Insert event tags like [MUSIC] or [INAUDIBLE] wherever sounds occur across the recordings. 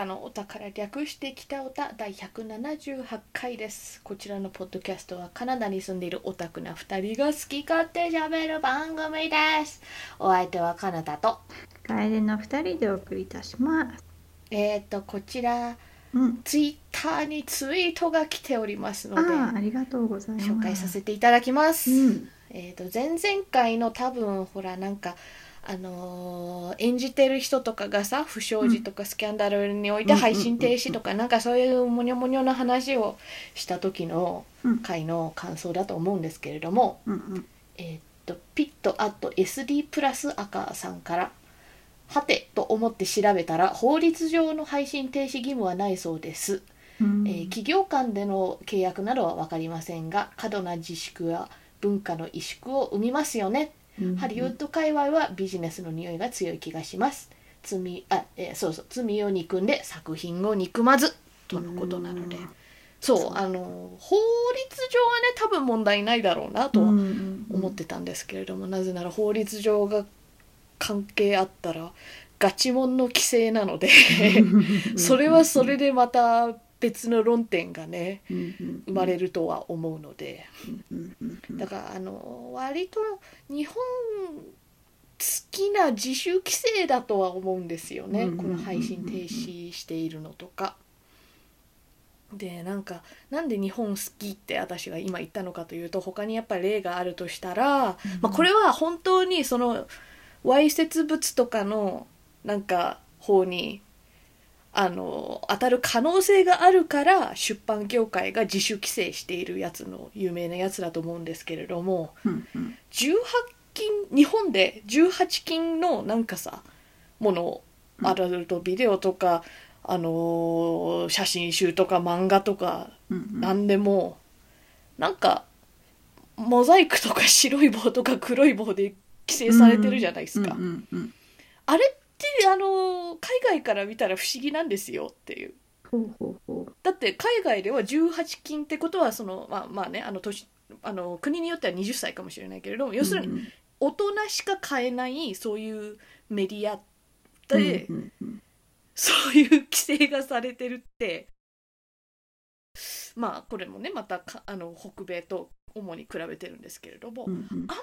たのお宝略して北オタ第178回ですこちらのポッドキャストはカナダに住んでいるオタクな2人が好き勝手喋る番組ですお相手はカナダと楓の二人でお送りいたします。えっ、とこちらうん。ツイッターにツイートが来ておりますのでありがとうございます。紹介させていただきます、うん。えー、と前々回の多分ほらなんかあのー演じてる人とかがさ不祥事とかスキャンダルにおいて配信停止とかなんかそういうモニョモニョな話をした時のうん。回の感想だと思うんですけれども。えっ、とピットアット SD プラス赤さんから「はて」と思って調べたら法律上の配信停止義務はないそうです。うん。えー企業間での契約などは分かりませんが過度な自粛や文化の萎縮を生みますよね、うんハリウッド界隈はビジネスの匂いが強い気がします。罪あ、えーそうそう。罪を憎んで作品を憎まず。とのことなので。うん。そうあの法律上はね多分問題ないだろうなと思ってたんですけれども、なぜなら法律上が関係あったらガチモンの規制なので。[LAUGHS] それはそれでまた別の論点がね生まれるとは思うので。だからあの割と日本好きな自主規制だとは思うんですよね。うんこの配信停止しているのとか。でなんかなんで日本好きって私が今言ったのかというと他にやっぱり例があるとしたら、まあ、これは本当にそのわいせつ物とかのなんか方にあの当たる可能性があるから出版業界が自主規制しているやつの有名なやつだと思うんですけれどもうんうん。18禁日本で18禁のなんかさものうんアダルトビデオとか、あの写真集とか漫画とかうんうん。何でもなんかモザイクとか白い棒とか黒い棒で規制されてるじゃないですか。あれってあの海外から見たら不思議なんですよっていう。だって海外では18禁ってことはそのまあまあねあの年あの国によっては20歳かもしれないけれども要するにうん大人しか買えないそういうメディアで、そういう規制がされてるって。まあこれもねまたかあの北米と主に比べてるんですけれども、うんうん。な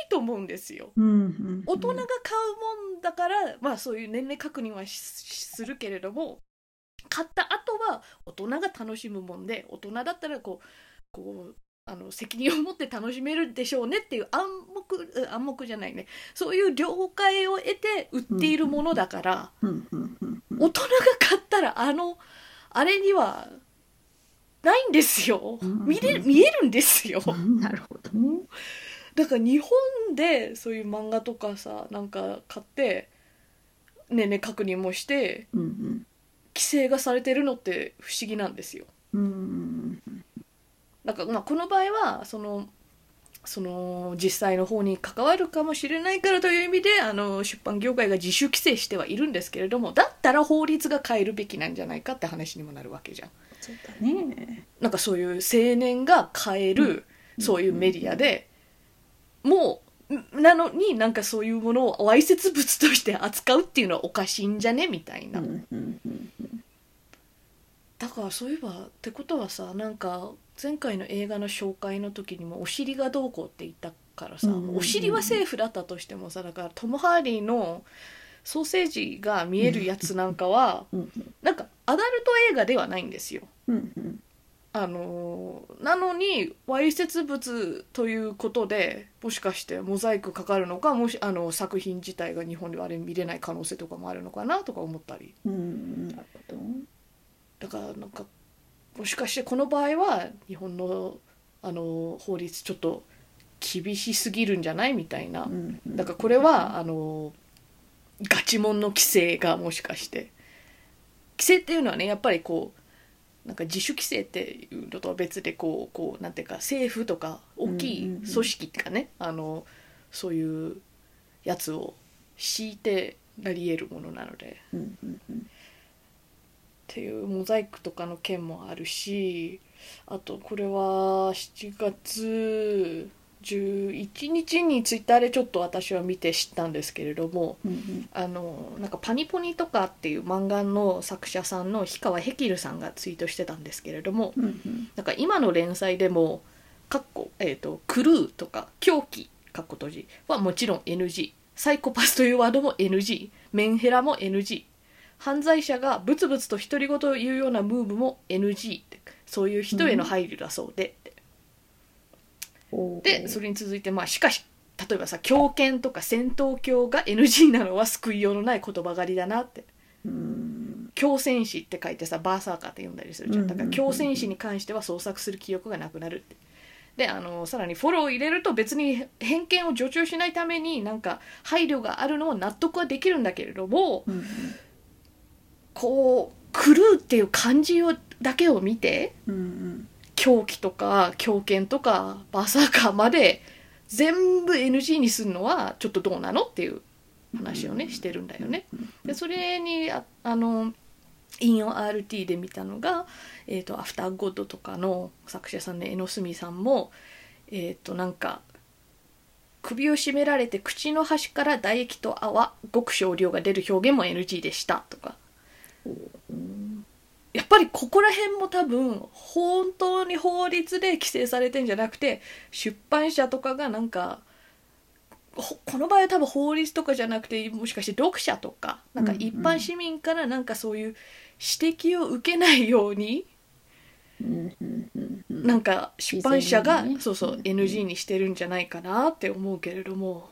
いと思うんですよ。うんうん大人が買うもんだから、まあそういう年齢確認はしするけれども買った後は大人が楽しむもんで大人だったらこうこうあの責任を持って楽しめるでしょうねっていう暗黙う暗黙じゃないね。そういう了解を得て売っているものだから、うんうんうんうん。大人が買ったらあのあれにはないんですようん見れ見えるんですよ。うんなるほどねだから日本でそういう漫画とかさなんか買って年齢確認もしてうんうん規制がされてるのって不思議なんですよ。うんうんなんかまあこの場合はそのその実際の方に関わるかもしれないからという意味であの出版業界が自主規制してはいるんですけれどもだったら法律が変えるべきなんじゃないかって話にもなるわけじゃん。そうだね。なんかそういう青年が買えるそういうメディアでもうなのになんかそういうものをわいせつ物として扱うっていうのはおかしいんじゃねみたいな、だからそういえばってことはさなんか前回の映画の紹介の時にもお尻がどうこうって言ったからさ、お尻はセーフだったとしてもさだからトム・ハーディのソーセージが見えるやつなんかはうんなんかアダルト映画ではないんですよ。うんうん。あのーなのにわいせつ物ということでもしかしてモザイクかかるのかもしあの作品自体が日本ではあれ見れない可能性とかもあるのかなとか思ったり。うんうん。なるほど。だからなんかもしかしてこの場合は日本のあの法律ちょっと厳しすぎるんじゃないみたいな。だからこれはあのガチモンの規制がもしかして。規制っていうのはねやっぱりこうなんか自主規制っていうのとは別でこうこうなんていうか政府とか大きい組織っていうかね、あのそういうやつを敷いてなり得るものなので。うんうんうん。っていうモザイクとかの件もあるしあとこれは7月11日にツイッターでちょっと私は見て知ったんですけれどもうんうん。あのなんか「パニポニ」とかっていう漫画の作者さんの氷川ヘキルさんがツイートしてたんですけれどもうんうん。なんか今の連載でも「かっこえー、とクルー」とか「狂気」かっこ閉じはもちろん NG サイコパスというワードも NG メンヘラも NG 犯罪者がブツブツと独り言を言うようなムーブも NG ってそういう人への配慮だそうで、おーでそれに続いてまあしかし例えばさ狂犬とか戦闘狂が NG なのは救いようのない言葉狩りだなって。うん。狂戦士って書いてさバーサーカーって読んだりするじゃん。だから狂戦士に関しては創作する記憶がなくなるって。であのさらにフォローを入れると別に偏見を助長しないためになんか配慮があるのは納得はできるんだけれどもうんこう狂うっていう漢字をだけを見てうんうん狂気とか狂犬とかバーサーカーまで全部 NG にするのはちょっとどうなのっていう話をねしてるんだよね。でそれにああの引用 RT で見たのが「えー、とアフターゴッド」とかの作者さんの江野澄さんもえっ、となんか首を絞められて口の端から唾液と泡ごく少量が出る表現も NG でしたとかぱりここら辺も多分本当に法律で規制されてんじゃなくて出版社とかがなんかほこの場合は多分法律とかじゃなくてもしかして読者とかなんか一般市民からなんかそういう指摘を受けないようにうんうんうんうんなんか出版社が、そうそううん。NG にしてるんじゃないかなって思うけれども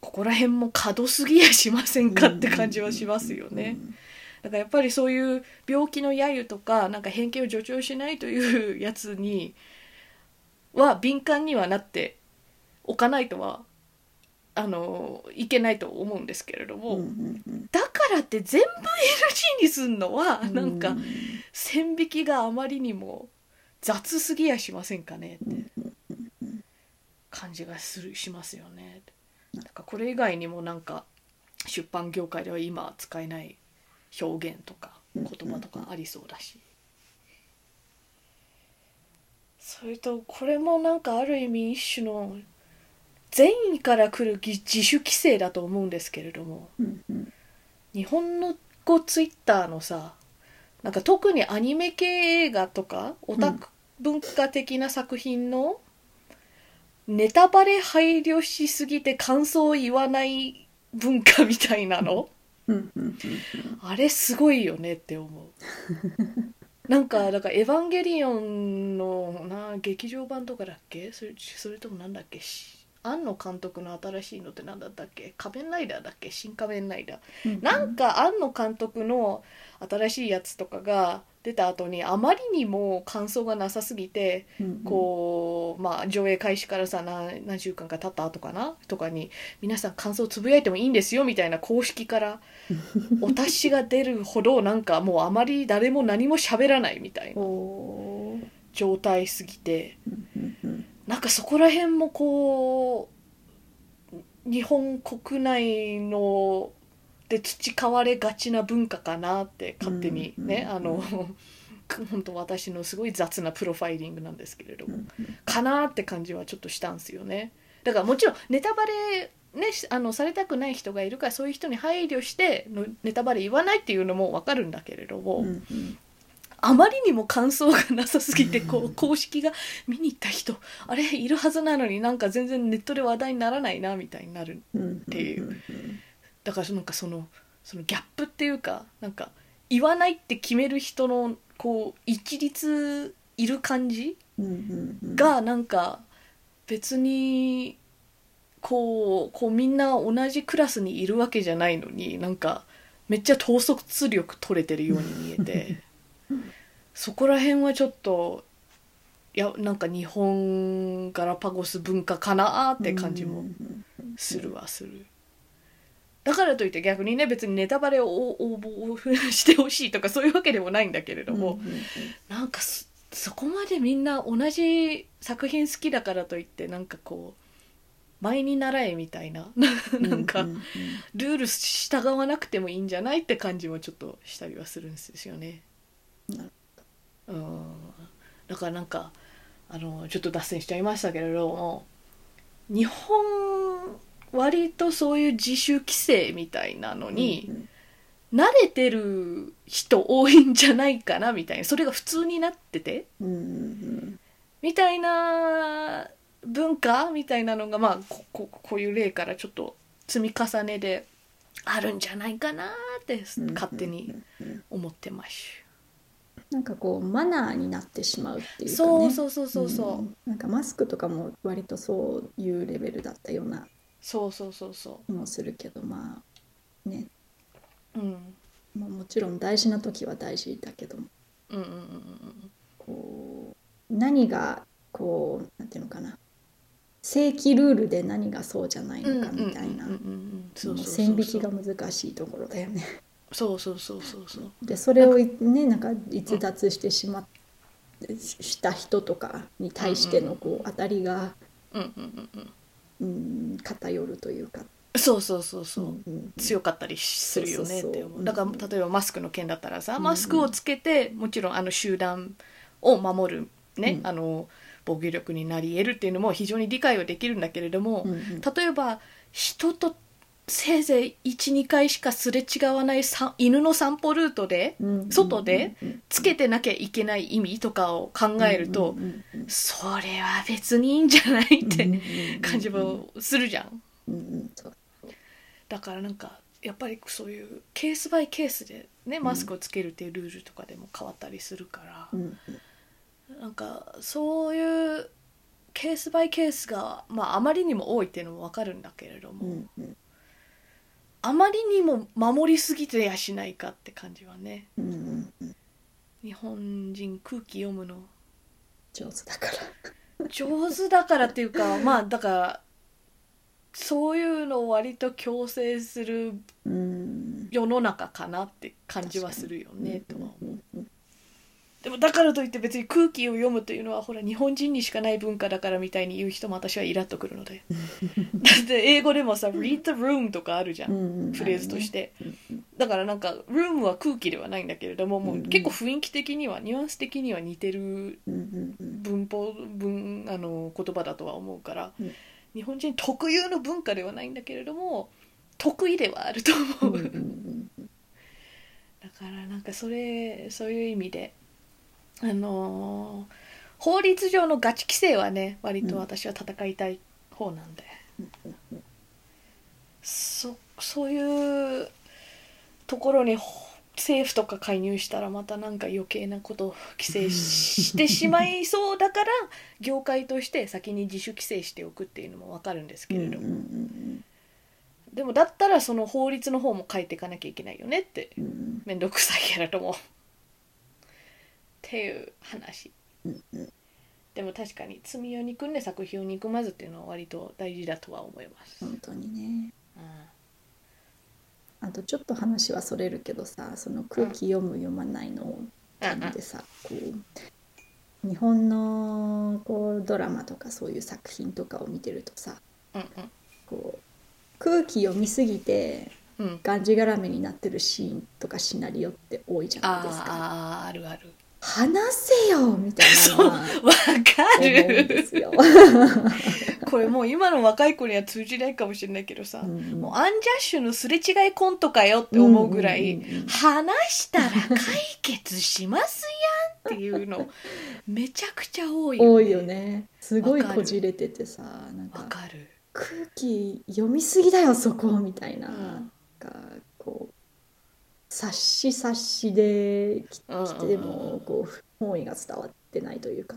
ここら辺も過度すぎやしませんかって感じはしますよね。だからやっぱりそういう病気の揶揄とかなんか偏見を助長しないというやつには敏感にはなっておかないとはあのいけないと思うんですけれども、だからって全部 NG にすんのはうんなんか線引きがあまりにも雑すぎやしませんかねって感じがするしますよね。だからこれ以外にもなんか出版業界では今使えない表現とか言葉とかありそうだし。それとこれもなんかある意味一種の善意から来る自自主規制だと思うんですけれども日本の語ツイッターのさなんか特にアニメ系映画とかオタク文化的な作品のネタバレ配慮しすぎて感想を言わない文化みたいなの？うんうんうんあれすごいよねって思う。[LAUGHS] なんかだから「エヴァンゲリオンの」な劇場版とかだっけ？それそれともなんだっけ？し庵野監督の新しいのって何だったっけ？仮面ライダーだっけ？新仮面ライダー。うん。なんか庵野監督の新しいやつとかが出た後にあまりにも感想がなさすぎてうんこうまあ上映開始からさ何何週間か経った後かな？とかに皆さん感想をつぶやいてもいいんですよみたいな公式から [LAUGHS] お達しが出るほどなんかもうあまり誰も何も喋らないみたいな状態すぎて。うんうんうんなんかそこら辺もこう日本国内ので培われがちな文化かなって勝手にね、うんあの [LAUGHS] 本当私のすごい雑なプロファイリングなんですけれども、かなって感じはちょっとしたんですよね。だからもちろんネタバレねしあのされたくない人がいるからそういう人に配慮してのネタバレ言わないっていうのも分かるんだけれども、うんうんあまりにも感想がなさすぎてこう公式が見に行った人あれいるはずなのになんか全然ネットで話題にならないなみたいになるう。んていううんだからなんかそのそのギャップっていうかなんか言わないって決める人のこう一律いる感じがなんか別にこうこうみんな同じクラスにいるわけじゃないのになんかめっちゃ統率力取れてるように見えてそこら辺はちょっといやなんか日本ガラパゴス文化かなって感じもするはする。だからといって逆にね別にネタバレを応募してほしいとかそういうわけでもないんだけれども、うんうんうんなんかそそこまでみんな同じ作品好きだからといってなんかこう前に習えみたいな [LAUGHS] なんかううルール従わなくてもいいんじゃないって感じもちょっとしたりはするんですよね。うん。だからなんかあのちょっと脱線しちゃいましたけれども日本割とそういう自主規制みたいなのに、うん慣れてる人多いんじゃないかなみたいなそれが普通になっててうんうんみたいな文化みたいなのがまあこここういう例からちょっと積み重ねであるんじゃないかなってうん。勝手に思ってます。なんかこうマナーになってしまうっていうかね。そうそうそうそうそう、ん。なんかマスクとかも割とそういうレベルだったような。そうそうそうそ気もするけどまあね。ううん。まあもちろん大事な時は大事だけど。うんうんうんうん。こう何がこうなんていうのかな。正規ルールで何がそうじゃないうんのかみたいな。線引きが難しいところだよね。そうそうそうそうそう。でそれをねなんか逸脱してしまっしした人とかに対してのこう当たりがうんうんうんうん。うん偏るというか。そうそうそうそう、強かったりするよねって思う。だからうん例えばマスクの件だったらさうん。マスクをつけてもちろんあの集団を守るね、うん。あの防御力になり得るっていうのも非常に理解はできるんだけれども、うんうん。例えば人とせいぜい12回しかすれ違わないさ犬の散歩ルートでうん。外でうん。つけてなきゃいけない意味とかを考えると、うん。うん。うん。それは別にいいんじゃないって感じもするじゃん。うん。うん。そう。だからなんかやっぱりそういうケースバイケースでねん。マスクをつけるっていうルールとかでも変わったりするからう、ん。なんかそういうケースバイケースが、まあ、あまりにも多いっていうのも分かるんだけれども、うん。うんあまりにも守りすぎてやしないかって感じはね。うん。日本人空気読むの。上手だから。上手だからっていうかまあだからそういうのを割と強制するうん。世の中かなって感じはするよねとは思う。でもだからといって別に空気を読むというのはほら日本人にしかない文化だからみたいに言う人も私はイラっとくるので。だって英語でもさ「read the room」とかあるじゃん、うんうん。フレーズとして。だからなんか「room」は空気ではないんだけれどももう結構雰囲気的にはニュアンス的には似てる文法文あの言葉だとは思うから、うん。日本人特有の文化ではないんだけれども得意ではあると思う、だからなんかそれそういう意味であのー法律上のガチ規制はね割と私は戦いたい方なんで、そそういうところにほ政府とか介入したらまたなんか余計なことを規制ししてしまいそうだから業界として先に自主規制しておくっていうのも分かるんですけれども、うんうんでもだったらその法律の方も変えていかなきゃいけないよねって。うんうん。めんどくさいけれどもっていう話。うんうん。でも確かに罪を憎んで作品を憎まずっていうのは割と大事だとは思います、本当にね。うあとちょっと話はそれるけどさその空気読む読まないの件でさこう日本のこうドラマとかそういう作品とかを見てるとさんこう空気読みすぎてうん。うんがんじがらめになってるシーンとかシナリオって多いじゃないですか。あああるある話せよみたいな。[LAUGHS] そうわかる。[LAUGHS] これもう今の若い子には通じないかもしれないけどさ、うん。もうアンジャッシュのすれ違いコントかよって思うぐらい、話したら解決しますやんっていうの [LAUGHS] めちゃくちゃ多いよね。多いよね。すごいこじれててさなんわかかる空気読みすぎだよそこみたいな,、うん。なんかこう察し察しで来てもこう本意が伝わってないというか。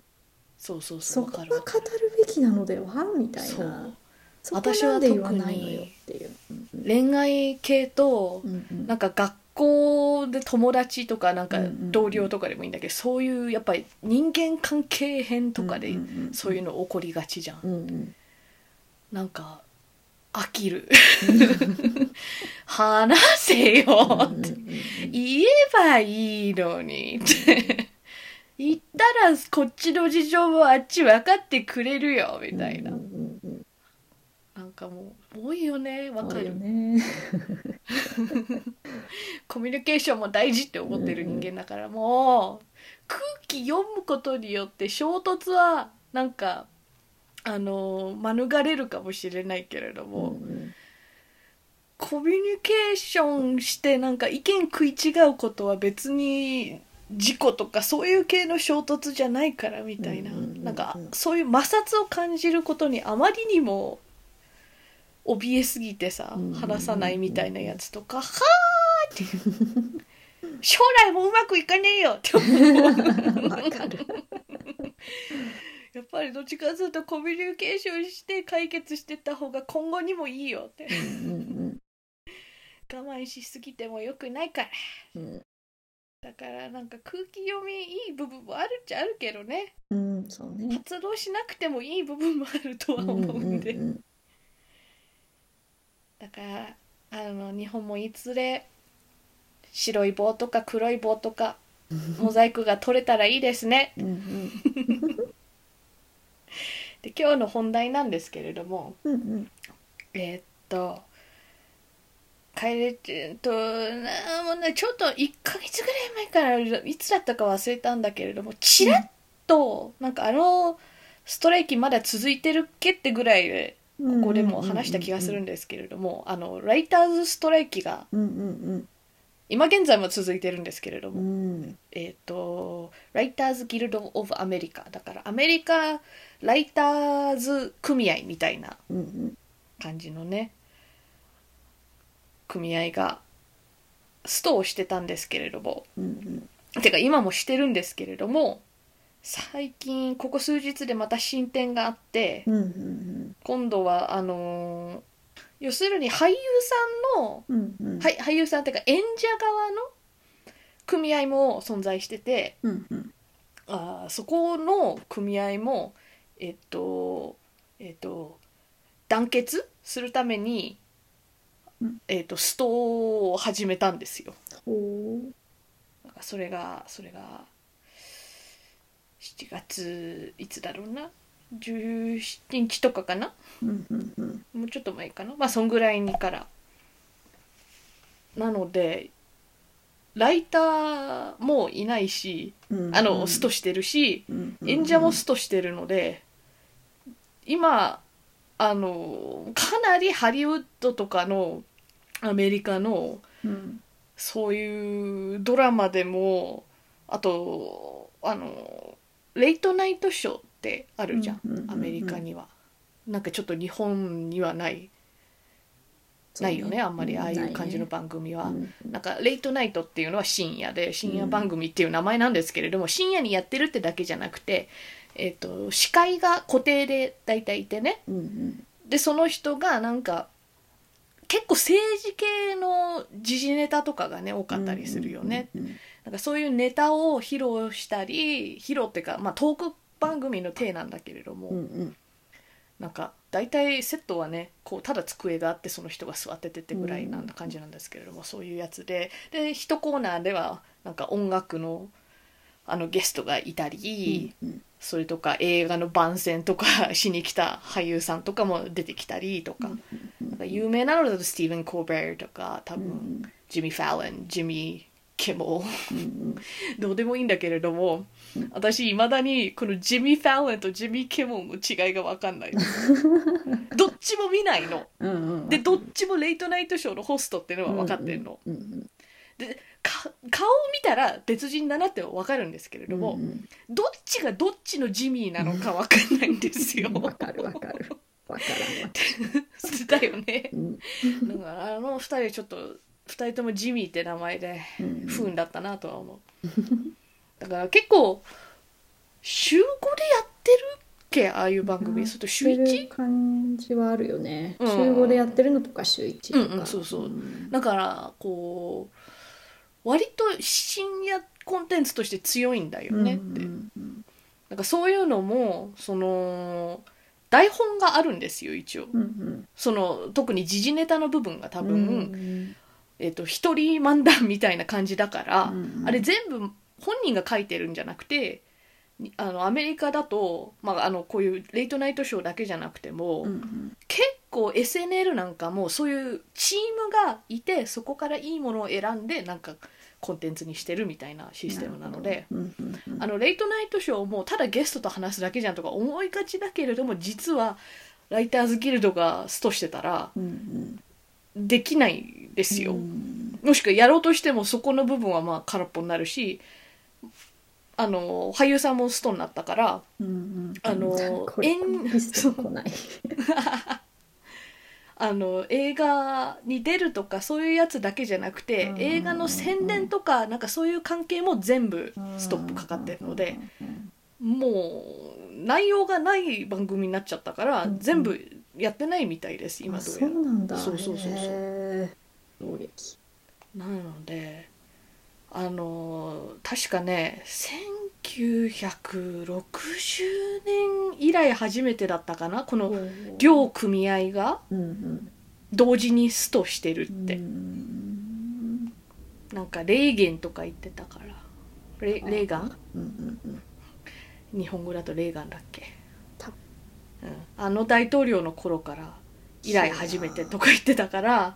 そうそうそそうこわかるは語るべきなのでは？みたいな。そこ私はで言わないのよっていう。うん恋愛系とうんうん。なんか学校で友達とかなんか同僚とかでもいいんだけどそういうやっぱり人間関係編とかでそういうの起こりがちじゃん。なんか飽きる。[LAUGHS] 話せよって。言えばいいのにって。言ったらこっちの事情もあっち分かってくれるよみたいな。なんかもう多いよね。わかる。ね。コミュニケーションも大事って思ってる人間だから。もう空気読むことによって衝突はなんかあの免れるかもしれないけれどうも、ん。コミュニケーションしてなんか意見食い違うことは別に事故とかそういう系の衝突じゃないからみたいな、うんなんかそういう摩擦を感じることにあまりにも怯えすぎてさ話さないみたいなやつとか「はーっていう。[LAUGHS] 将来もうまくいかねえよって思う [LAUGHS] やっぱりどっちかというとコミュニケーションして解決してった方が今後にもいいよって。うん我慢しすぎてもよくないから。うん。だからなんか空気読みいい部分もあるっちゃあるけどね。うんうんそうね。発動しなくてもいい部分もあるとは思うんで、うんうんだからあの日本もいずれ白い棒とか黒い棒とかモザイクが取れたらいいですね。うんうんで今日の本題なんですけれどもうんうん。えーっと楓ちゃんとなもうねちょっと1ヶ月ぐらい前からいつだったか忘れたんだけれどもちらっとなんかあのストライキまだ続いてるっけってぐらいでうんここでも話した気がするんですけれどもあのライターズストライキが今現在も続いてるんですけれどうも、ん。えっ、とライターズギルド・オブ・アメリカだからアメリカライターズ組合みたいなうんうん。感じのね組合がストをしてたんですけれども。うんてか今もしてるんですけれども最近ここ数日でまた進展があってうんうん。今度はあのー要するに俳優さんの、うんうん。はい、俳優さんっていうか演者側の組合も存在しててうんうん。あーそこの組合もえっとえっと団結するために、うん。えっとストを始めたんですよ。ほなんかそれがそれが7月いつだろうな？17日とかかな？ううんうんうん。もうちょっと前かな？まあそんぐらいにから。なのでライターもいないしうんあのストしてるしうんうん演者もストしてるので今あのかなりハリウッドとかのアメリカのうん。そういうドラマでもあとあのレイトナイトショーってあるじゃん、アメリカには。なんかちょっと日本にはない。ないよねあんまり。ああいう感じの番組は。うん。なんかレイトナイトっていうのは深夜で深夜番組っていう名前なんですけれども、深夜にやってるってだけじゃなくて、えっと司会が固定で大体いてね。でその人がなんか結構政治系の時事ネタとかがね多かったりするよね、なんかそういうネタを披露したり披露っていうか、まあ、トーク番組の体なんだけれども、うんうん。なんか大体セットはねこうただ机があってその人が座っててってぐらいな感じなんですけれども、そういうやつで。で一コーナーではなんか音楽のあのゲストがいたり、うんそれとか映画の番宣とかしに来た俳優さんとかも出てきたりとか,、なんか有名なのだとスティーブン・コーベルとか多分、うんジミー・ファーレンジミー・キモうん。どうでもいいんだけれども、私いまだにこのジミー・ファーレンとジミー・キモの違いが分かんない。[LAUGHS] どっちも見ないの。うんうん。でどっちもレイトナイトショーのホストっていうのは分かってるの、うんうんでか顔を見たら別人だなって分かるんですけれども、うんどっちがどっちのジミーなのか分かんないんですよ。うんわかるわかる。わからんわ。だよね。うん。だからあの二人ちょっと二人ともジミーって名前でうん。不運だったなとは思うだから結構週5でやってるっけ？ああいう番組。それと週やってる 1? 感じはあるよね、うん。週5でやってるのとか週1とか、うんうんそうそう。ん。だからこう割と深夜コンテンツとして強いんだよねって、うんうんなんかそういうのもその台本があるんですよ一応。うんうん。その特に時事ネタの部分が多分、うんえっと一人漫談みたいな感じだから、うん。あれ全部本人が書いてるんじゃなくてにあのアメリカだと、まあ、あのこういうレイトナイトショーだけじゃなくても、うんうん。結構 SNL なんかもそういうチームがいてそこからいいものを選んでなんかコンテンツにしてるみたいなシステムなので。うんうんうん。あのレイトナイトショーもただゲストと話すだけじゃんとか思いがちだけれども実はライターズギルドがストしてたらうん。できないですよ、うん。もしくはやろうとしてもそこの部分はまあ空っぽになるしあの俳優さんもストになったからうんうん。あの [LAUGHS] あの映画に出るとかそういうやつだけじゃなくてうん映画の宣伝とかなんかそういう関係も全部ストップかかってるのでもう内容がない番組になっちゃったからうん全部やってないみたいです今どうやら。うなんだ。そうそうそうそう。なのであの確かね1960年以来初めてだったかなこの両組合が同時にストしてるっうて、ん。なんかレーゲンとか言ってたから。レレーガン？うんうんうん。日本語だとレーガンだっけ？多分うん、あの大統領の頃から以来初めてとか言ってたから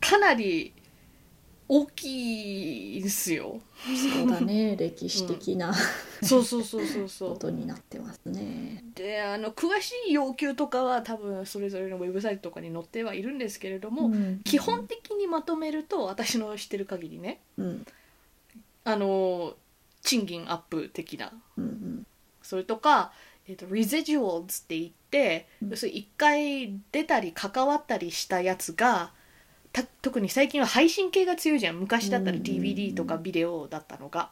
かなり大きいんですよ。そうだね。[LAUGHS] 歴史的な。そうそうそうそうそことになってますね。うであの詳しい要求とかは多分それぞれのウェブサイトとかに載ってはいるんですけれども、うん。基本的にまとめると私の知ってる限りねうん。あの賃金アップ的な。うんうん。それとか、えー、と residuals って言って、うん。要するに一回出たり関わったりしたやつがた特に最近は配信系が強いじゃん。昔だったらうん DVD とかビデオだったのが。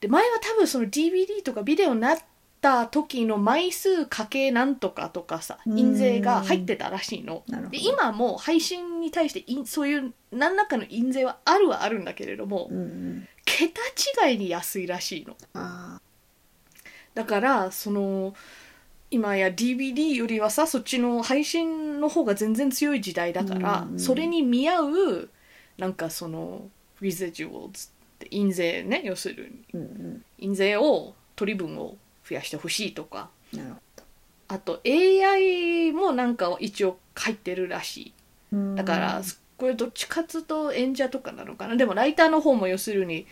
で前は多分その DVD とかビデオになった時の枚数かけなんとかとかさうん。印税が入ってたらしいの。で今も配信に対して印そういう何らかの印税はあるはあるんだけれども、桁違いに安いらしいの。あだからその今や DVD よりはさそっちの配信の方が全然強い時代だから、うんうんそれに見合うなんかその residuals って印税ね要するに。ーうんうん。印税を取り分を増やしてほしいとか。あと AI もなんか一応入ってるらしい。どだからこれどっちかっつうと演者とかなのかな。でもライターの方も要するに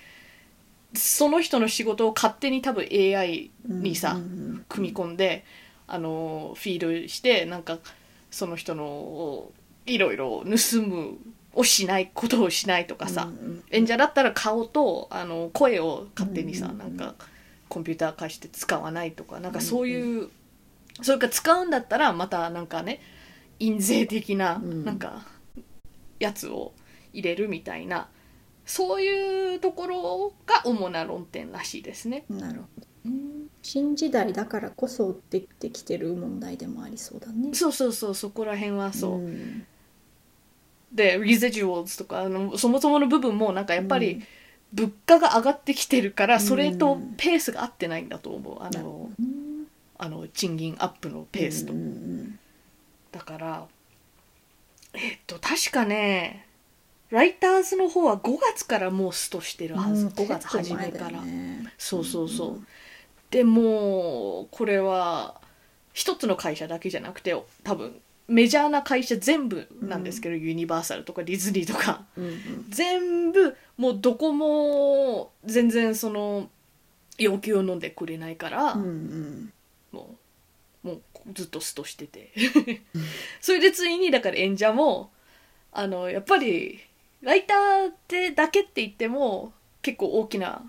その人の仕事を勝手に多分 AI にさ、組み込んであのフィードしてなんかその人のいろいろ盗むをしないことをしないとかさ、演者だったら顔とあの声を勝手にさ、うんなんかコンピューター化して使わないとかなんかそういう、それか使うんだったらまたなんかね印税的なうん。なんかやつを入れるみたいなそういうところが主な論点らしいですね。なるほど。ね新時代だからこそできてきてる問題でもありそうだね。そうそうそうそこら辺はそう、ん。で residuals とかあのそもそもの部分もなんかやっぱりうん。物価が上がってきてるからうんそれとペースが合ってないんだと思うあのなるほどね。あの賃金アップのペースと、うんうんだからえっと確かねライターズの方は5月からもうストしてるはず、うん5月初めから、ねそうそうそう、うんでもこれは一つの会社だけじゃなくて多分メジャーな会社全部なんですけど、ユニバーサルとかディズニーとか。うんうん。全部もうどこも全然その要求を飲んでくれないから、うんうん。もうもうずっとストしてて。[LAUGHS] それでついにだから演者もあのやっぱりライターってだけって言っても結構大きな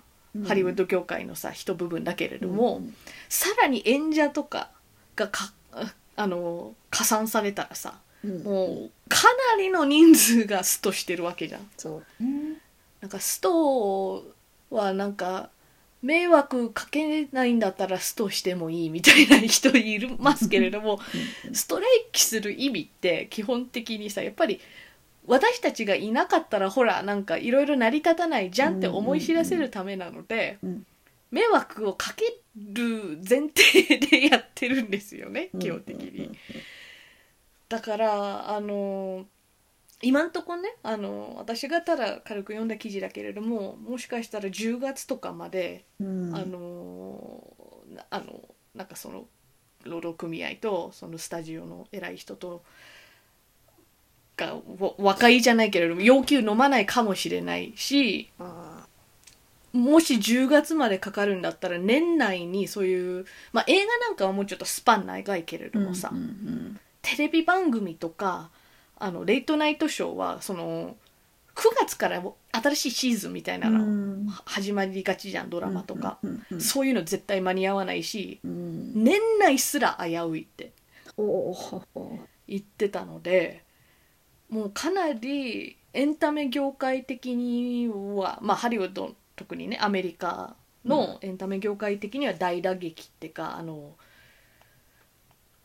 ハリウッド業界のさ一部分だけれども、さらに演者とかがかあの加算されたらさうん。もうかなりの人数がストしてるわけじゃん。そう。ねなんかストはなんか迷惑かけないんだったらストしてもいいみたいな人いるますけれどもストライキする意味って基本的にさやっぱり私たちがいなかったらほらなんかいろいろ成り立たないじゃんって思い知らせるためなのでうん。迷惑をかける前提でやってるんですよね基本的に。だからあの今んとこねあの私がただ軽く読んだ記事だけれどももしかしたら10月とかまで、うん。あのなあのなんかその労働組合とそのスタジオの偉い人とかわ和解じゃないけれども要求飲まないかもしれないしあもし10月までかかるんだったら年内にそういう、まあ、映画なんかはもうちょっとスパン長いけれどもさ、うんうんテレビ番組とかあのレイトナイトショーはその9月から新しいシーズンみたいなうのん始まりがちじゃんドラマとか、うんうんうんそういうの絶対間に合わないしうん。年内すら危ういって言ってたのでもうかなりエンタメ業界的にはまあハリウッド特にねアメリカのエンタメ業界的には大打撃っていうかあの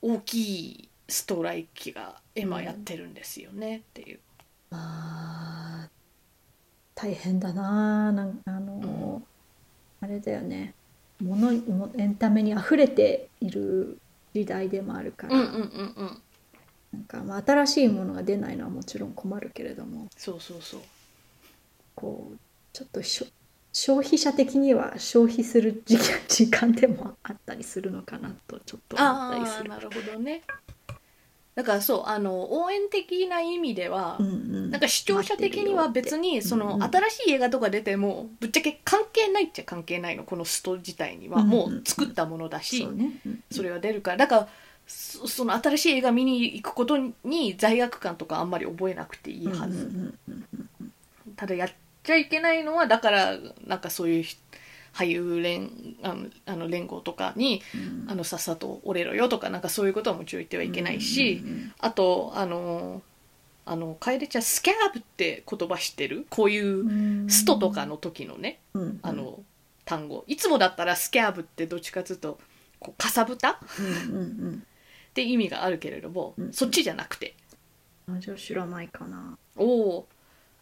大きいストライキが今やってるんですよねっていう。あー大変だななんかあの、うんあれだよね。ものもエンタメに溢れている時代でもあるから、うんうんうんうんなんかまあ新しいものが出ないのはもちろん困るけれどもそうそうそう。こうちょっとしょ消費者的には消費する時間時間でもあったりするのかなとちょっと思ったりする。ああなるほどね。だからそうあの応援的な意味では、うんうん。なんか視聴者的には別にそのうんうん新しい映画とか出てもぶっちゃけ関係ないっちゃ関係ないのこのスト自体には。うんうんもう作ったものだしね、うん。それは出るから。だからそその新しい映画見に行くことに罪悪感とかあんまり覚えなくていいはず。ただやっちゃいけないのはだからなんかそういう俳優連あのあの連合とかにうん。あのさっさと折れろよとかなんかそういうことはもちろん言ってはいけないし、あとあのあの楓ちゃんスキャブって言葉知ってる？こういううんストとかの時のねうん。うんあの単語。いつもだったらスキャブってどっちかというとこうかさぶた？っうんうんて意味があるけれども、うん。そっちじゃなくて。うんあじゃあ知らないかな。おお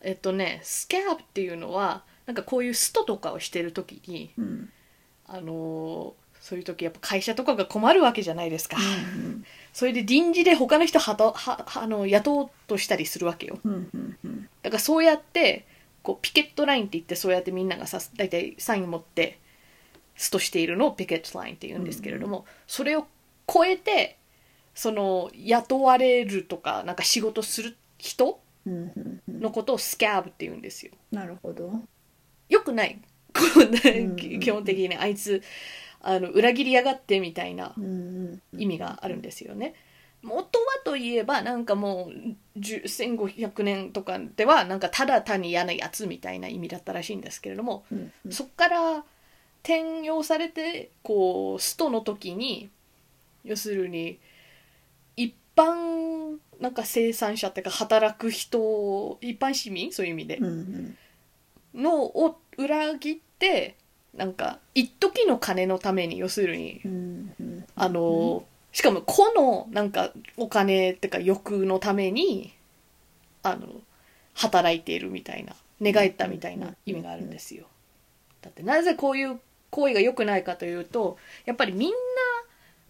えっとねスキャブっていうのはなんかこういうストとかをしてる時にうん。あのそういう時やっぱ会社とかが困るわけじゃないですか、うんそれで臨時で他の人はとははあの雇おうとしたりするわけよ。うんうんうん。だからそうやってこうピケットラインって言ってそうやってみんながさ大体サイン持ってストしているのをピケットラインって言うんですけれども、それを超えてその雇われるとかなんか仕事する人のことをスキャブって言うんですよ。なるほど。よくない。基本的にあいつあの裏切りやがってみたいな意味があるんですよね。元はといえばなんかもう10 1500年とかではなんかただ単に嫌なやつみたいな意味だったらしいんですけれども、うんうん。そっから転用されてこうストの時に要するに一般なんか生産者っていうか働く人一般市民？そういう意味で。うんうん。のを裏切ってなんか一時の金のために要するに。うんうんあの、しかも個のなんかお金ってか欲のためにあの働いているみたいな寝返ったみたいな意味があるんですよ。だってなぜこういう行為が良くないかというとやっぱりみんな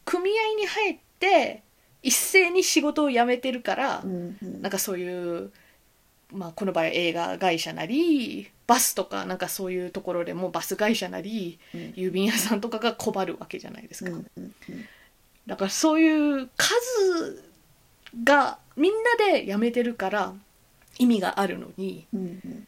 組合に入って一斉に仕事を辞めてるから、うんうんなんかそういう、まあ、この場合映画会社なりバスとかなんかそういうところでもバス会社なりうん郵便屋さんとかが困るわけじゃないですか。うんうんだからそういう数がみんなで辞めてるから意味があるのにうんうん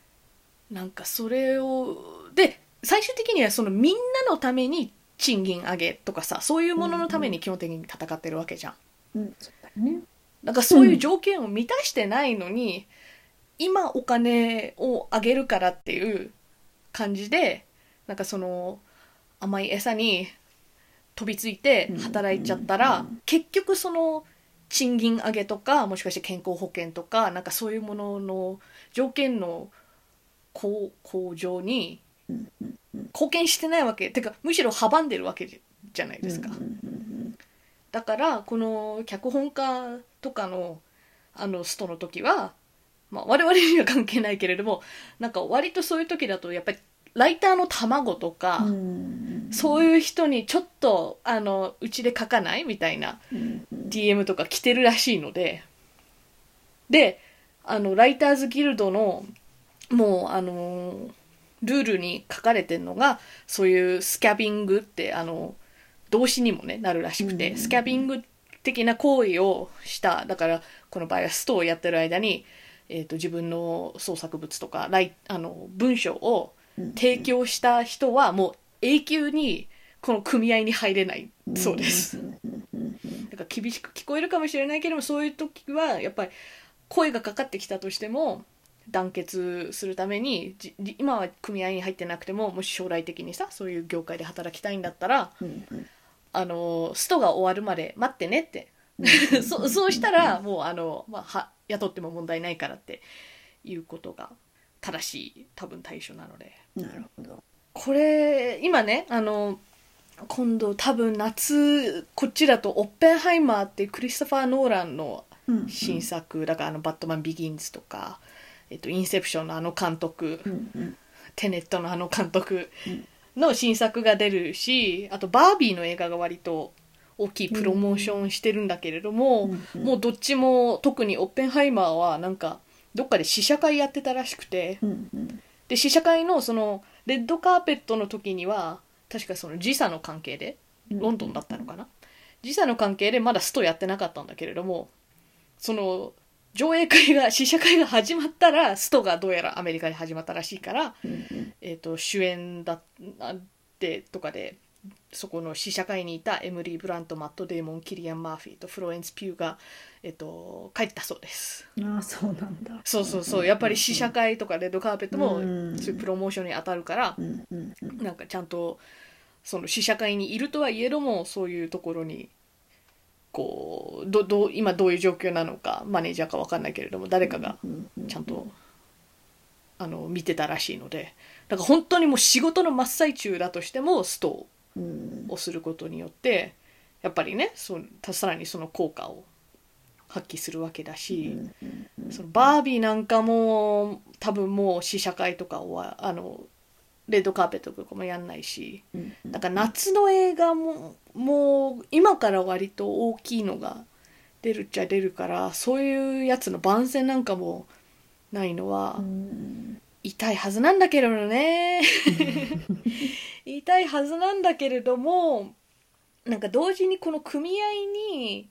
なんかそれをで最終的にはそのみんなのために賃金上げとかさそういうもののために基本的に戦ってるわけじゃん。うんそうだよね。なんかそういう条件を満たしてないのに、今お金をあげるからっていう感じでなんかその甘い餌に飛びついて働いちゃったら、うん。うん結局その賃金上げとかもしかして健康保険とかなんかそういうものの条件の向向上にうんうんうん。貢献してないわけてかむしろ阻んでるわけじゃないですか。うんうんだからこの脚本家とかのあのストの時は、まあ、我々には関係ないけれどもなんか割とそういう時だとやっぱりライターの卵とか、そういう人にちょっとあのうちで書かない？みたいな DM とか来てるらしいので。であのライターズギルドのもうあのルールに書かれてるのがそういうスキャビングってあの動詞にもねなるらしくて、うんスキャビング的な行為をしただからこの場合はストをやってる間に、えー、と自分の創作物とかライあの文章を提供した人はもう永久にこの組合に入れないそうです。だから厳しく聞こえるかもしれないけどもそういう時はやっぱり声がかかってきたとしても団結するために今は組合に入ってなくてももし将来的にさそういう業界で働きたいんだったらうんうんあのストが終わるまで待ってねって。[LAUGHS] そそうしたらもうあの、まあ、は雇っても問題ないからっていうことが正しい多分対処なので。なるほど。これ今ねあの今度多分夏こっちだと「オッペンハイマー」ってクリストファー・ノーランのうん新作だからあの「バットマン・ビギンズ」とか「えっと、インセプション」のあの監督うんうん「テネット」のあの監督の新作が出るしあとバービーの映画が割と大きいプロモーションしてるんだけれども、うんうん。もうどっちも特にオッペンハイマーはなんかどっかで試写会やってたらしくてうんうん。で試写会のそのレッドカーペットの時には確かその時差の関係でロンドンだったのかな？時差の関係でまだストやってなかったんだけれどもその上映会が試写会が始まったらストがどうやらアメリカで始まったらしいから、えー、と主演だってとかでそこの試写会にいたエムリー・ブラントマット・デーモンキリアン・マーフィーとフロエンス・ピューが、えー、と帰ったそうです。ああそうなんだ。そうそうそう。やっぱり試写会とかレッドカーペットもうんそういうプロモーションに当たるからうん。なんかちゃんとその試写会にいるとはいえどもそういうところにこうどどう今どういう状況なのかマネージャーか分かんないけれども誰かがちゃんとあの見てたらしいのでだから本当にもう仕事の真っ最中だとしてもストうんをすることによってやっぱりねそさらにその効果を発揮するわけだし。そのバービーなんかも多分もう試写会とかはあのレッドカーペットとかもやんないしうんうん。だから夏の映画ももう今から割と大きいのが出るっちゃ出るからそういうやつの番宣なんかもないのはうん。痛いはずなんだけれどね。[LAUGHS] 痛いはずなんだけれどもなんか同時にこの組合に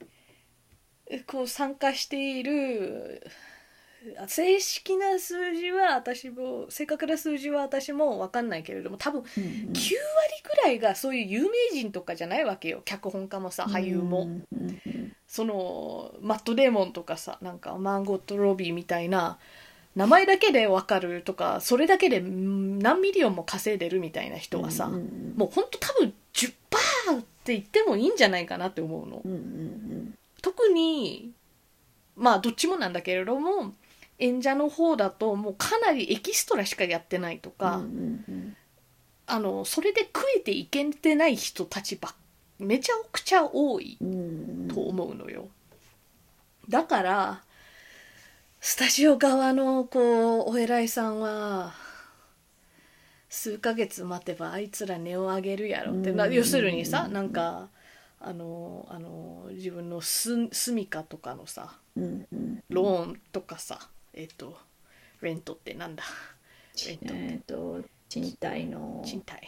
こう参加している正式な数字は私も正確な数字は私も分かんないけれども多分9割ぐらいがそういう有名人とかじゃないわけよ。脚本家もさ俳優も。そのマット・デーモンとかさなんかマーゴット・ロビーみたいな名前だけでわかるとかそれだけでうん何 million も稼いでるみたいな人はさ、もうほんと多分10%って言ってもいいんじゃないかなって思うの。特にまあどっちもなんだけれども演者の方だともうかなりエキストラしかやってないとか、うんうんあのそれで食えていけてない人たちばっめちゃくちゃ多いうんうん。と思うのよ。だからスタジオ側のこうお偉いさんは数ヶ月待てばあいつら値を上げるやろってなうん要するにさなんかあのあの自分のす住みかとかのさうんうん。ローンとかさえっ、とレントってなんだ？レントえっと賃貸の。賃貸。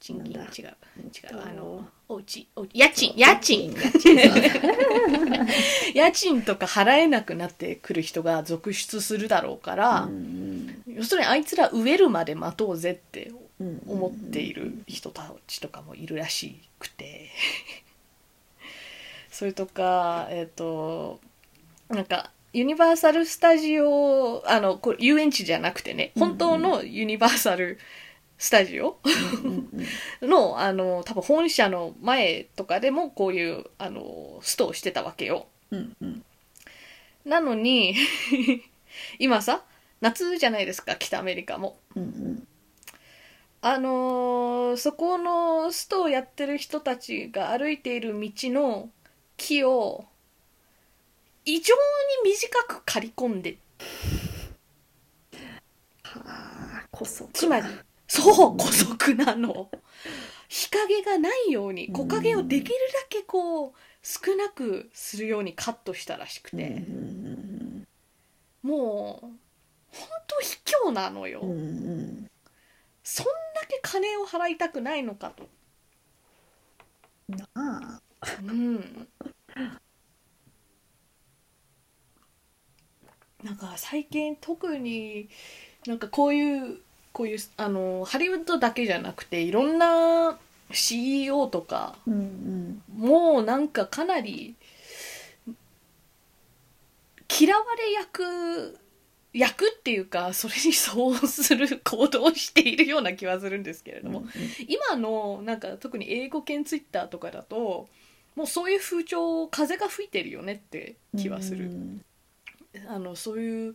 賃金。違う。違う。と。あのおうち。お家賃。家賃。家賃。とか払えなくなってくる人が続出するだろうから、うん要するにあいつら飢えるまで待とうぜってうん。思っている人たちとかもいるらしくて。[LAUGHS] それとかえっ、となんかユニバーサル・スタジオあのこれ遊園地じゃなくてね本当のユニバーサル・スタジオ？のあの多分本社の前とかでもこういうあのストをしてたわけよ。うんうん。なのに [LAUGHS] 今さ夏じゃないですか北アメリカも。うんうん。あのーそこのストをやってる人たちが歩いている道の木を異常に短く刈り込んで。はあこそつまりそう姑息なの。日陰がないように木陰をできるだけこう少なくするようにカットしたらしくて、もう本当卑怯なのよ、そんだけ金を払いたくないのかと、なあ。うん、なんか最近特になんかこういうこういうあのハリウッドだけじゃなくていろんな CEO とかうんうん。もうなんかかなり嫌われ役役っていうかそれに相応する行動をしているような気はするんですけれども、今のなんか特に英語圏ツイッターとかだともうそういう風潮風が吹いてるよねって気はする、うんあのそういう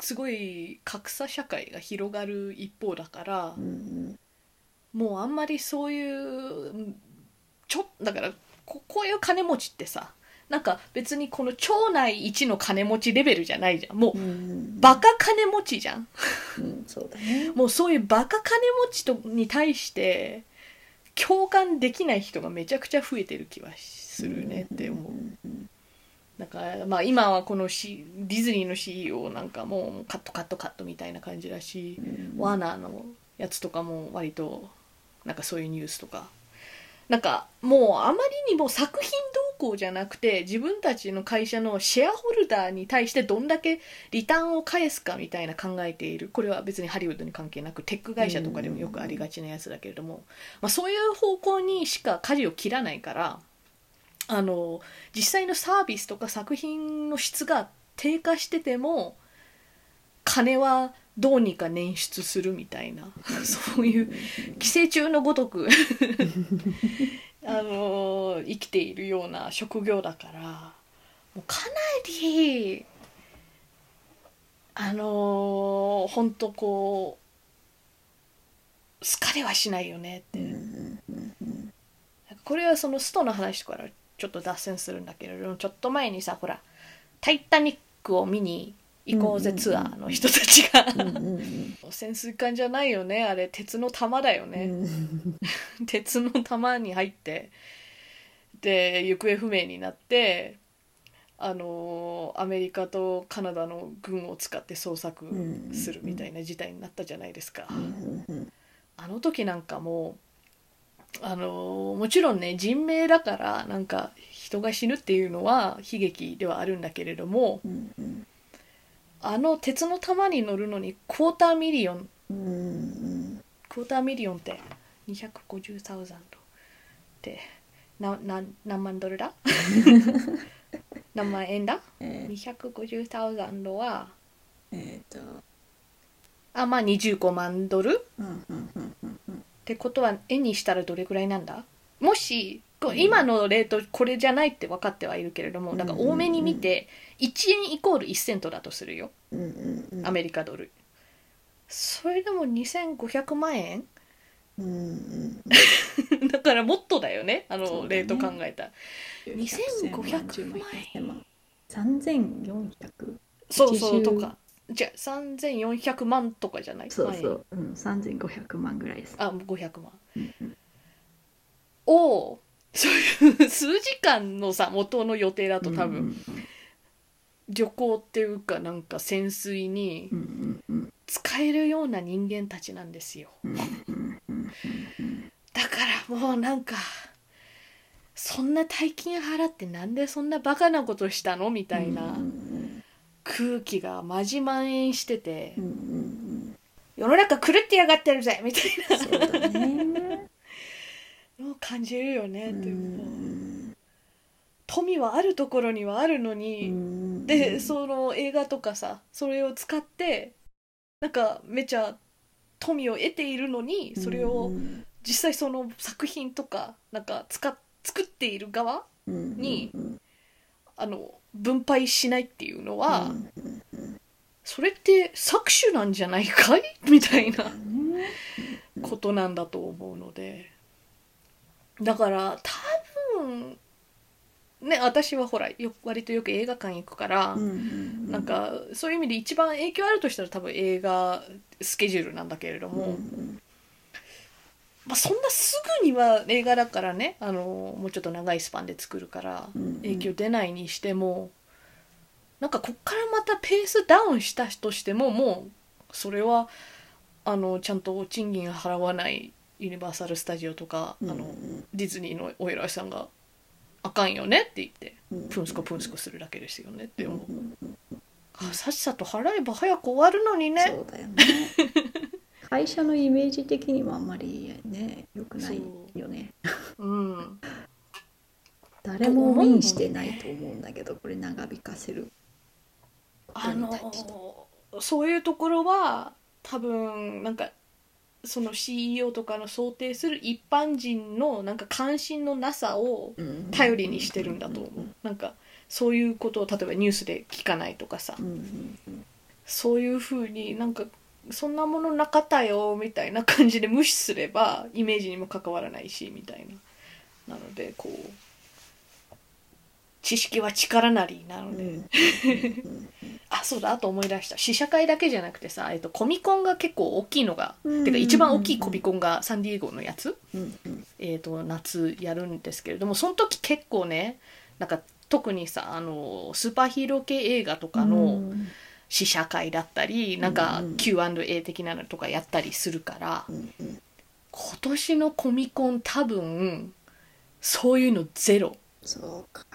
すごい格差社会が広がる一方だからう、んもうあんまりそういううんちょだからここういう金持ちってさなんか別にこの町内一の金持ちレベルじゃないじゃん。もうバカ金持ちじゃん。うんそうだね。[LAUGHS] もうそういうバカ金持ちとに対して共感できない人がめちゃくちゃ増えてる気はするねって思う。んだからまあ今はこの、C、ディズニーの CEO なんかもカットカットカットみたいな感じだし、うん。ワーナーのやつとかも割となんかそういうニュースとか。なんかもうあまりにも作品動向じゃなくて自分たちの会社のシェアホルダーに対してどんだけリターンを返すかみたいな考えている。これは別にハリウッドに関係なくテック会社とかでもよくありがちなやつだけれども、まあ、そういう方向にしか舵を切らないからあの実際のサービスとか作品の質が低下してても金はどうにか捻出するみたいな [LAUGHS] そういう寄生虫のごとく [LAUGHS] あの生きているような職業だからもうかなりあの本当こう好かれはしないよねって。これはそのストの話からちょっと脱線するんだけれどもちょっと前にさほら「タイタニック」を見に行こうぜツアーの人たちが潜水艦じゃないよねあれ鉄の玉だようね、ん。鉄の玉 [LAUGHS] に入ってで行方不明になってあのアメリカとカナダの軍を使って捜索するみたいな事態になったじゃないですか。あの時なんかもうあのもちろんね人命だからなんか人が死ぬっていうのは悲劇ではあるんだけれどもうんうん。あの鉄の玉に乗るのにクォーターミリオン。うんうんクォーターミリオンって250,000ってなな何万ドルだ？[LAUGHS] 何万円だ？えー ?250,000 はえーと。あまあ25万ドル？うんうんうんうんうんってことは円にしたらどれくらいなんだ？もしこう今のレートこれじゃないって分かってはいるけれどもだから多めに見て1円イコール1セントだとするよ。アメリカドル。それでも2500万円？うん [LAUGHS] だからもっとだよねあのレート考えたら。うん2500万円？3400そうそう80とかじゃあ3400万とかじゃない？そうそ万円う、うん、3500万ぐらいです。あ500万。うんうん。をそういう数時間のさ元の予定だと多分、うん旅行っていうかなんか潜水にうんうんうん。使えるような人間たちなんですよ。うんうんうんだからもうなんかそんな大金払ってなんでそんなバカなことしたの？みたいな。うん空気がまじまん延しててうんうん世の中狂ってやがってるぜみたいそうだね。なのを感じるよねうっていうもうんう富はあるところにはあるのに、んでその映画とかさそれを使ってなんかめちゃ富を得ているのにそれをうん実際その作品とかなんか使っ作っている側うんにうん。あの分配しないっていうのは、それって搾取なんじゃないかい？[LAUGHS] みたいなことなんだと思うので。だから多分ね私はほらよ割とよく映画館行くから、なんかそういう意味で一番影響あるとしたら多分映画スケジュールなんだけれども、うんまあ、そんなすぐには映画だからねあのもうちょっと長いスパンで作るからうん影響出ないにしてもなんかこっからまたペースダウンしたとしてももうそれはあのちゃんと賃金払わないユニバーサル・スタジオとか、うんあのディズニーのお偉いさんが「あかんよね」って言ってうんプンスコプンスコするだけですよねって思う。うんうんさっさと払えば早く終わるのにね。そうだよね会社のイメージ的にはあんまりね良くないよね。う。ん。[LAUGHS] 誰もウィンしてないと思うんだけどこれ長引かせる。あのそういうところは多分なんかその CEO とかの想定する一般人のなんか関心のなさを頼りにしてるんだと思う。なんかそういうことを例えばニュースで聞かないとかさ。うんうんうん。そういうふうになんかそんなものなかったよみたいな感じで無視すればイメージにも関わらないしみたいな。なのでこう知識は力なりなので、うん。う [LAUGHS] んあそうだあと思い出した。試写会だけじゃなくてさ、えっと、コミコンが結構大きいのが、うん。てか一番大きいコミコンがサンディエゴのやつ、うんうん。えっと夏やるんですけれどもその時結構ねなんか特にさあのスーパーヒーロー系映画とかの、うん試写会だったりなんか Q&A 的なのとかやったりするからうんうん。今年のコミコン多分そういうのゼロ。そうか。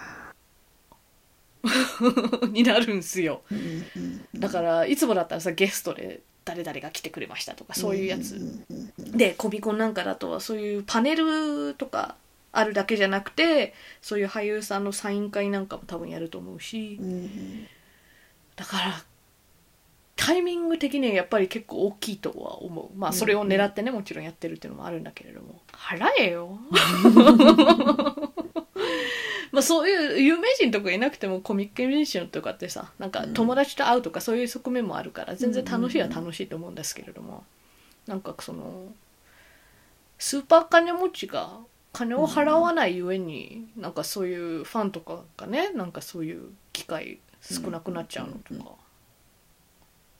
[LAUGHS] になるんすよ。うんうんうん。だからいつもだったらさゲストで誰々が来てくれましたとかそういうやつ。んうんうん。でコミコンなんかだとそういうパネルとかあるだけじゃなくてそういう俳優さんのサイン会なんかも多分やると思うし。うんうん。だからタイミング的にはやっぱり結構大きいとは思う。まあそれを狙ってねもちろんやってるっていうのもあるんだけれども。払えよ。[LAUGHS] まあそういう有名人とかいなくてもコミックミュージシャンとかってさなんか友達と会うとかそういう側面もあるから全然楽しいは楽しいと思うんですけれども。なんかそのスーパー金持ちが金を払わないゆえになんかそういうファンとかがねなんかそういう機会少なくなっちゃうのとか、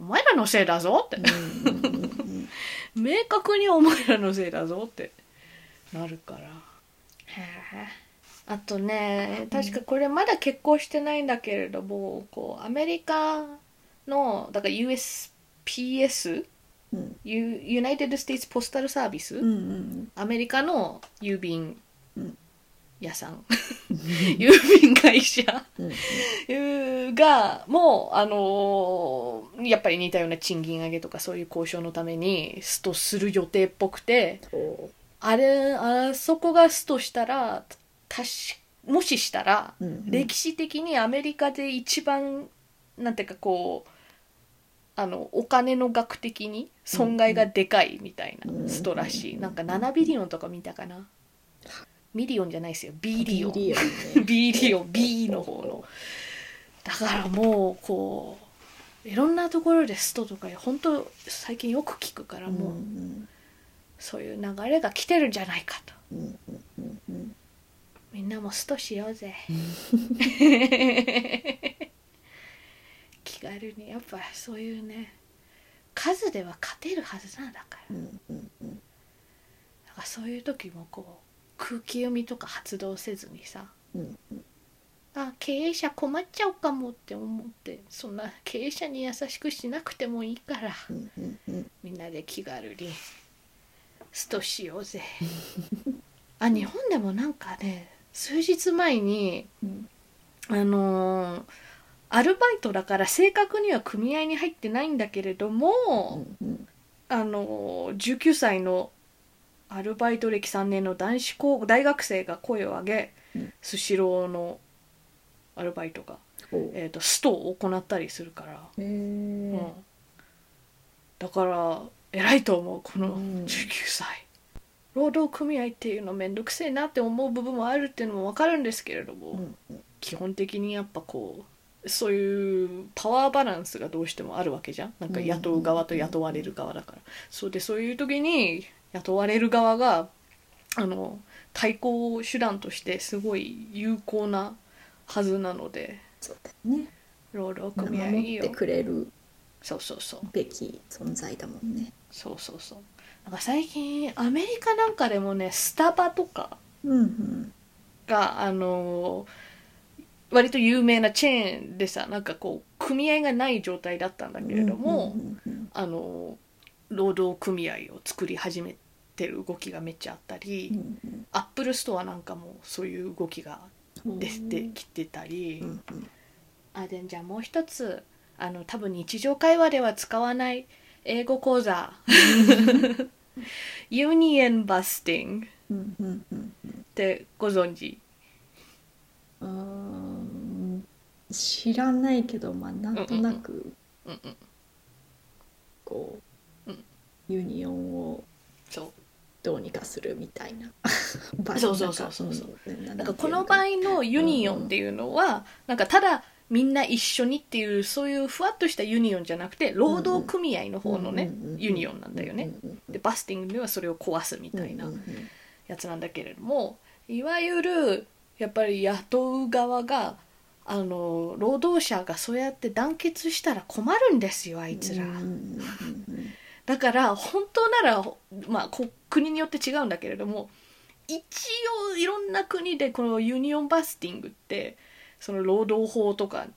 お前らのせいだぞって、うん。うんうん明確にお前らのせいだぞってなるから。あとね確かこれまだ結婚してないんだけれどもこうアメリカのだから USPS うん。ユユナイテッド・ステイツ・ポスタル・サービス、うんうん。アメリカの郵便うん屋さん。[LAUGHS] 郵便会社。うん。がもうあのーやっぱり似たような賃金上げとかそういう交渉のためにストする予定っぽくてそあれあそこがストしたらたしもししたらううんうん。歴史的にアメリカで一番なんていうかこうあのお金の額的に損害がでかいみたいうんなストらしい。なんか7 billion とか見たかな million じゃないですよ。 billion。billion ね。 billion。[LAUGHS] B の方の。だからもうこういろんなところでストとか本当最近よく聞くからもう、ん。そういう流れが来てるんじゃないかと。うんうんうんうんみんなもストしようぜ。気軽にやっぱそういうね数では勝てるはずなんだから。うんうんうん。だからそういう時もこう空気読みとか発動せずにさうんうん。あ経営者困っちゃうかもって思ってそんな経営者に優しくしなくてもいいからうんうんうん。みんなで気軽にストしようぜ。[LAUGHS] あ日本でもなんかね数日前にうん。あのーアルバイトだから正確には組合に入ってないんだけれども、うん。あのー19歳のアルバイト歴3年の男子高大学生が声を上げ、うん。スシローのアルバイトが、えー、とストを行ったりするから、うん。だから偉いと思うこのうん。19歳、労働組合っていうのめんどくせえなって思う部分もあるっていうのも分かるんですけれども、うんうん。基本的にやっぱこうそういうパワーバランスがどうしてもあるわけじゃん。なんか雇う側と雇われる側だから、そうでそういう時に雇われる側があの対抗手段としてすごい有効なはずなのでそうだよね。労働組合いいよ。守ってくれるそうそうそうべき存在だもんね。そうそうそう。なんか最近アメリカなんかでもねスタバとかうんうん。があの割と有名なチェーンでさなんかこう組合がない状態だったんだけれども、あの労働組合を作り始めてる動きがめっちゃあったり、アップルストアなんかもそういう動きがうん。出てきてたり、うんうん。あでじゃあもう一つあの多分日常会話では使わない英語講座。[LAUGHS] union busting ってご存知？うん知らないけどまあなんとなくこう、うん。 union をそうどうにかするみたいな。[LAUGHS] そうそうそうそう。そう。うん。ななんかこの場合の union っていうのはなんかただみんな一緒にっていうそういうふわっとした union じゃなくて労働組合の方のね union なんだよね。で busting ではそれを壊すみたいなやつなんだけれどもいわゆるやっぱり雇う側があの労働者がそうやって団結したら困るんですよあいつら。だから本当なら、まあ、こ国によって違うんだけれども一応いろんな国でこの union busting ってその労働法とかっ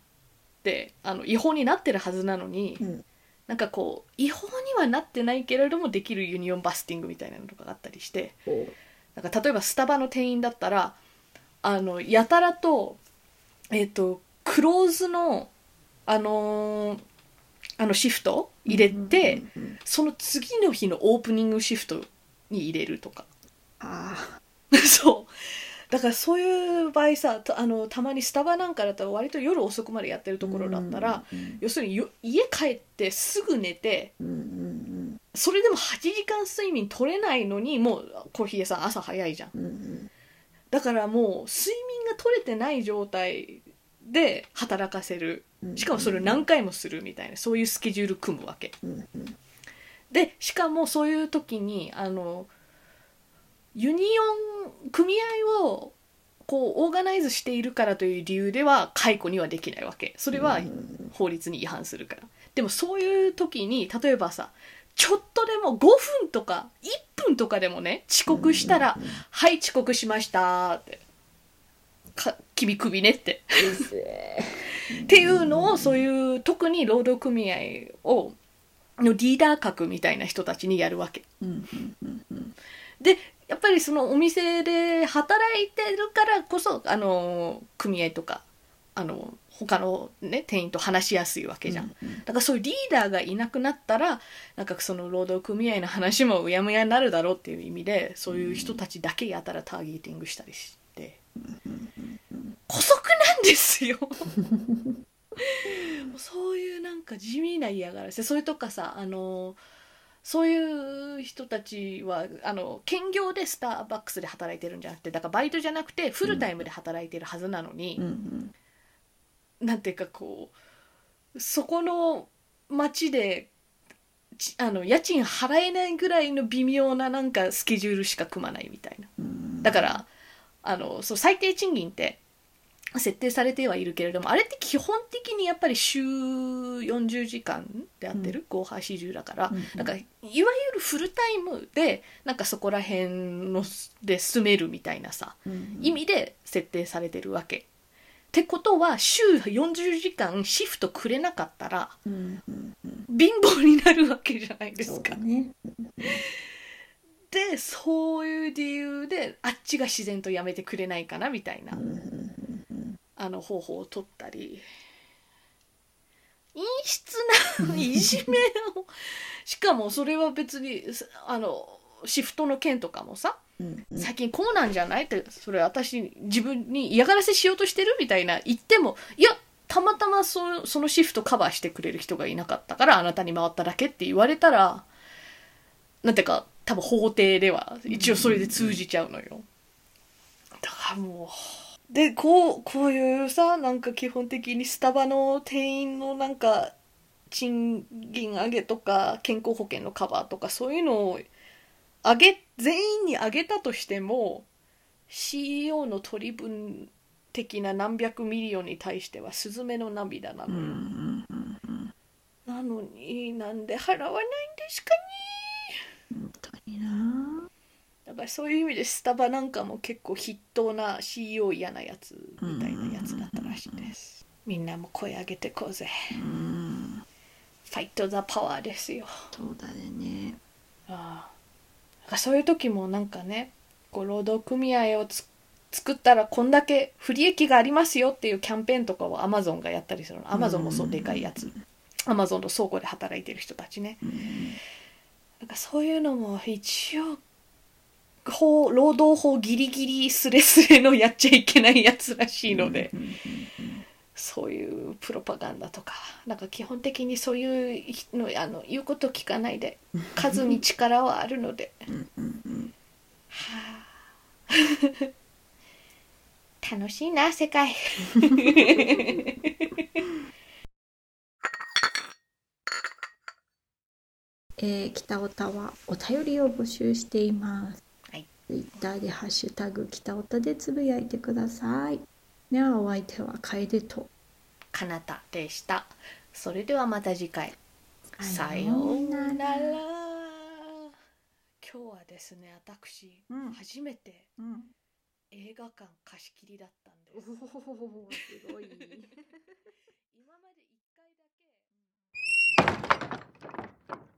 てあの違法になってるはずなのに、うん。なんかこう違法にはなってないけれどもできる union busting みたいなのとかがあったりしてなんか例えばスタバの店員だったらあのやたらとえっ、とクローズのあのーあのシフト入れて、その次の日のオープニングシフトに入れるとか。あ [LAUGHS] そう。だからそういう場合さたあのたまにスタバなんかだったら割と夜遅くまでやってるところだったら、要するによ家帰ってすぐ寝てうんうんうん。それでも8時間睡眠取れないのにもうコーヒー屋さん朝早いじゃん。うんうん。だからもう睡眠が取れてない状態で働かせる。うんしかもそれを何回もするみたいなそういうスケジュール組むわけ。でしかもそういう時にあのユニオン組合をこうオーガナイズしているからという理由では解雇にはできないわけ。それは法律に違反するから。でもそういう時に例えばさちょっとでも5分とか1分とかでもね遅刻したら「はい遅刻しました」って「か君首ね」ってっていうのをそういう特に労働組合をのリーダー格みたいな人たちにやるわけ。でやっぱりそのお店で働いてるからこそあの組合とかあの他の、ね、店員と話しやすいわけじゃん。うんだからそういうリーダーがいなくなったらなんかその労働組合の話もうやむやになるだろうっていう意味でそういう人たちだけやたらターゲティングしたりして姑息なんですよ。そういうなんか地味な嫌がらせ。それとかさあのそういう人たちはあの兼業でスターバックスで働いてるんじゃなくてだからバイトじゃなくてフルタイムで働いてるはずなのに、うんうんなんていうかこうそこの町でちあの家賃払えないぐらいの微妙ななんかスケジュールしか組まないみたいな。うん。だからあのそう最低賃金って設定されてはいるけれどもあれって基本的にやっぱり週40時間であってる、合破40だから、うんなんかいわゆるフルタイムでなんかそこら辺ので住めるみたいなさうん意味で設定されてるわけ。ってことは週40時間シフトくれなかったらうんうんうん。貧乏になるわけじゃないですか。ねでそういう理由であっちが自然とやめてくれないかなみたいな、あの方法を取ったり。陰湿ないじめを。しかもそれは別にあのシフトの件とかもさ最近こうなんじゃないってそれ私自分に嫌がらせしようとしてるみたいな言ってもいやたまたまそそのシフトカバーしてくれる人がいなかったからあなたに回っただけって言われたらなんていうか多分法廷では一応それで通じちゃうのよ。だからもうでこうこういうさなんか基本的にスタバの店員のなんか賃金上げとか健康保険のカバーとかそういうのを上げ全員に上げたとしても CEO の取り分的な何百 million に対してはスズメの涙なのよ、なのになんで払わないんですかね本当になだからそういう意味でスタバなんかも結構筆頭な CEO 嫌なやつみたいなやつだったらしいです。みんなも声上げてこうぜ。うん。ファイト・ザ・パワーですよ。そうだね。ああ。そういう時もなんかねこう労働組合をつ作ったらこんだけ不利益がありますよっていうキャンペーンとかをアマゾンがやったりするの。アマゾンもそうでかいやつ。アマゾンの倉庫で働いてる人たちね。うんなんかそういうのも一応法労働法ギリギリスレスレのやっちゃいけないやつらしいので、そういうプロパガンダとかなんか基本的にそういうのあの言うこと聞かないで数に力はあるので。はあ。[LAUGHS] 楽しいな世界。[LAUGHS] えー、北オタはお便りを募集しています。はい。ツイッターでハッシュタグ北オタでつぶやいてください。ではお相手は楓と。かなたでしたそれではまた次回さようなら今日はですね私、うん初めてうん。映画館貸し切りだったんですすごい。[LAUGHS] 今まで1回だけ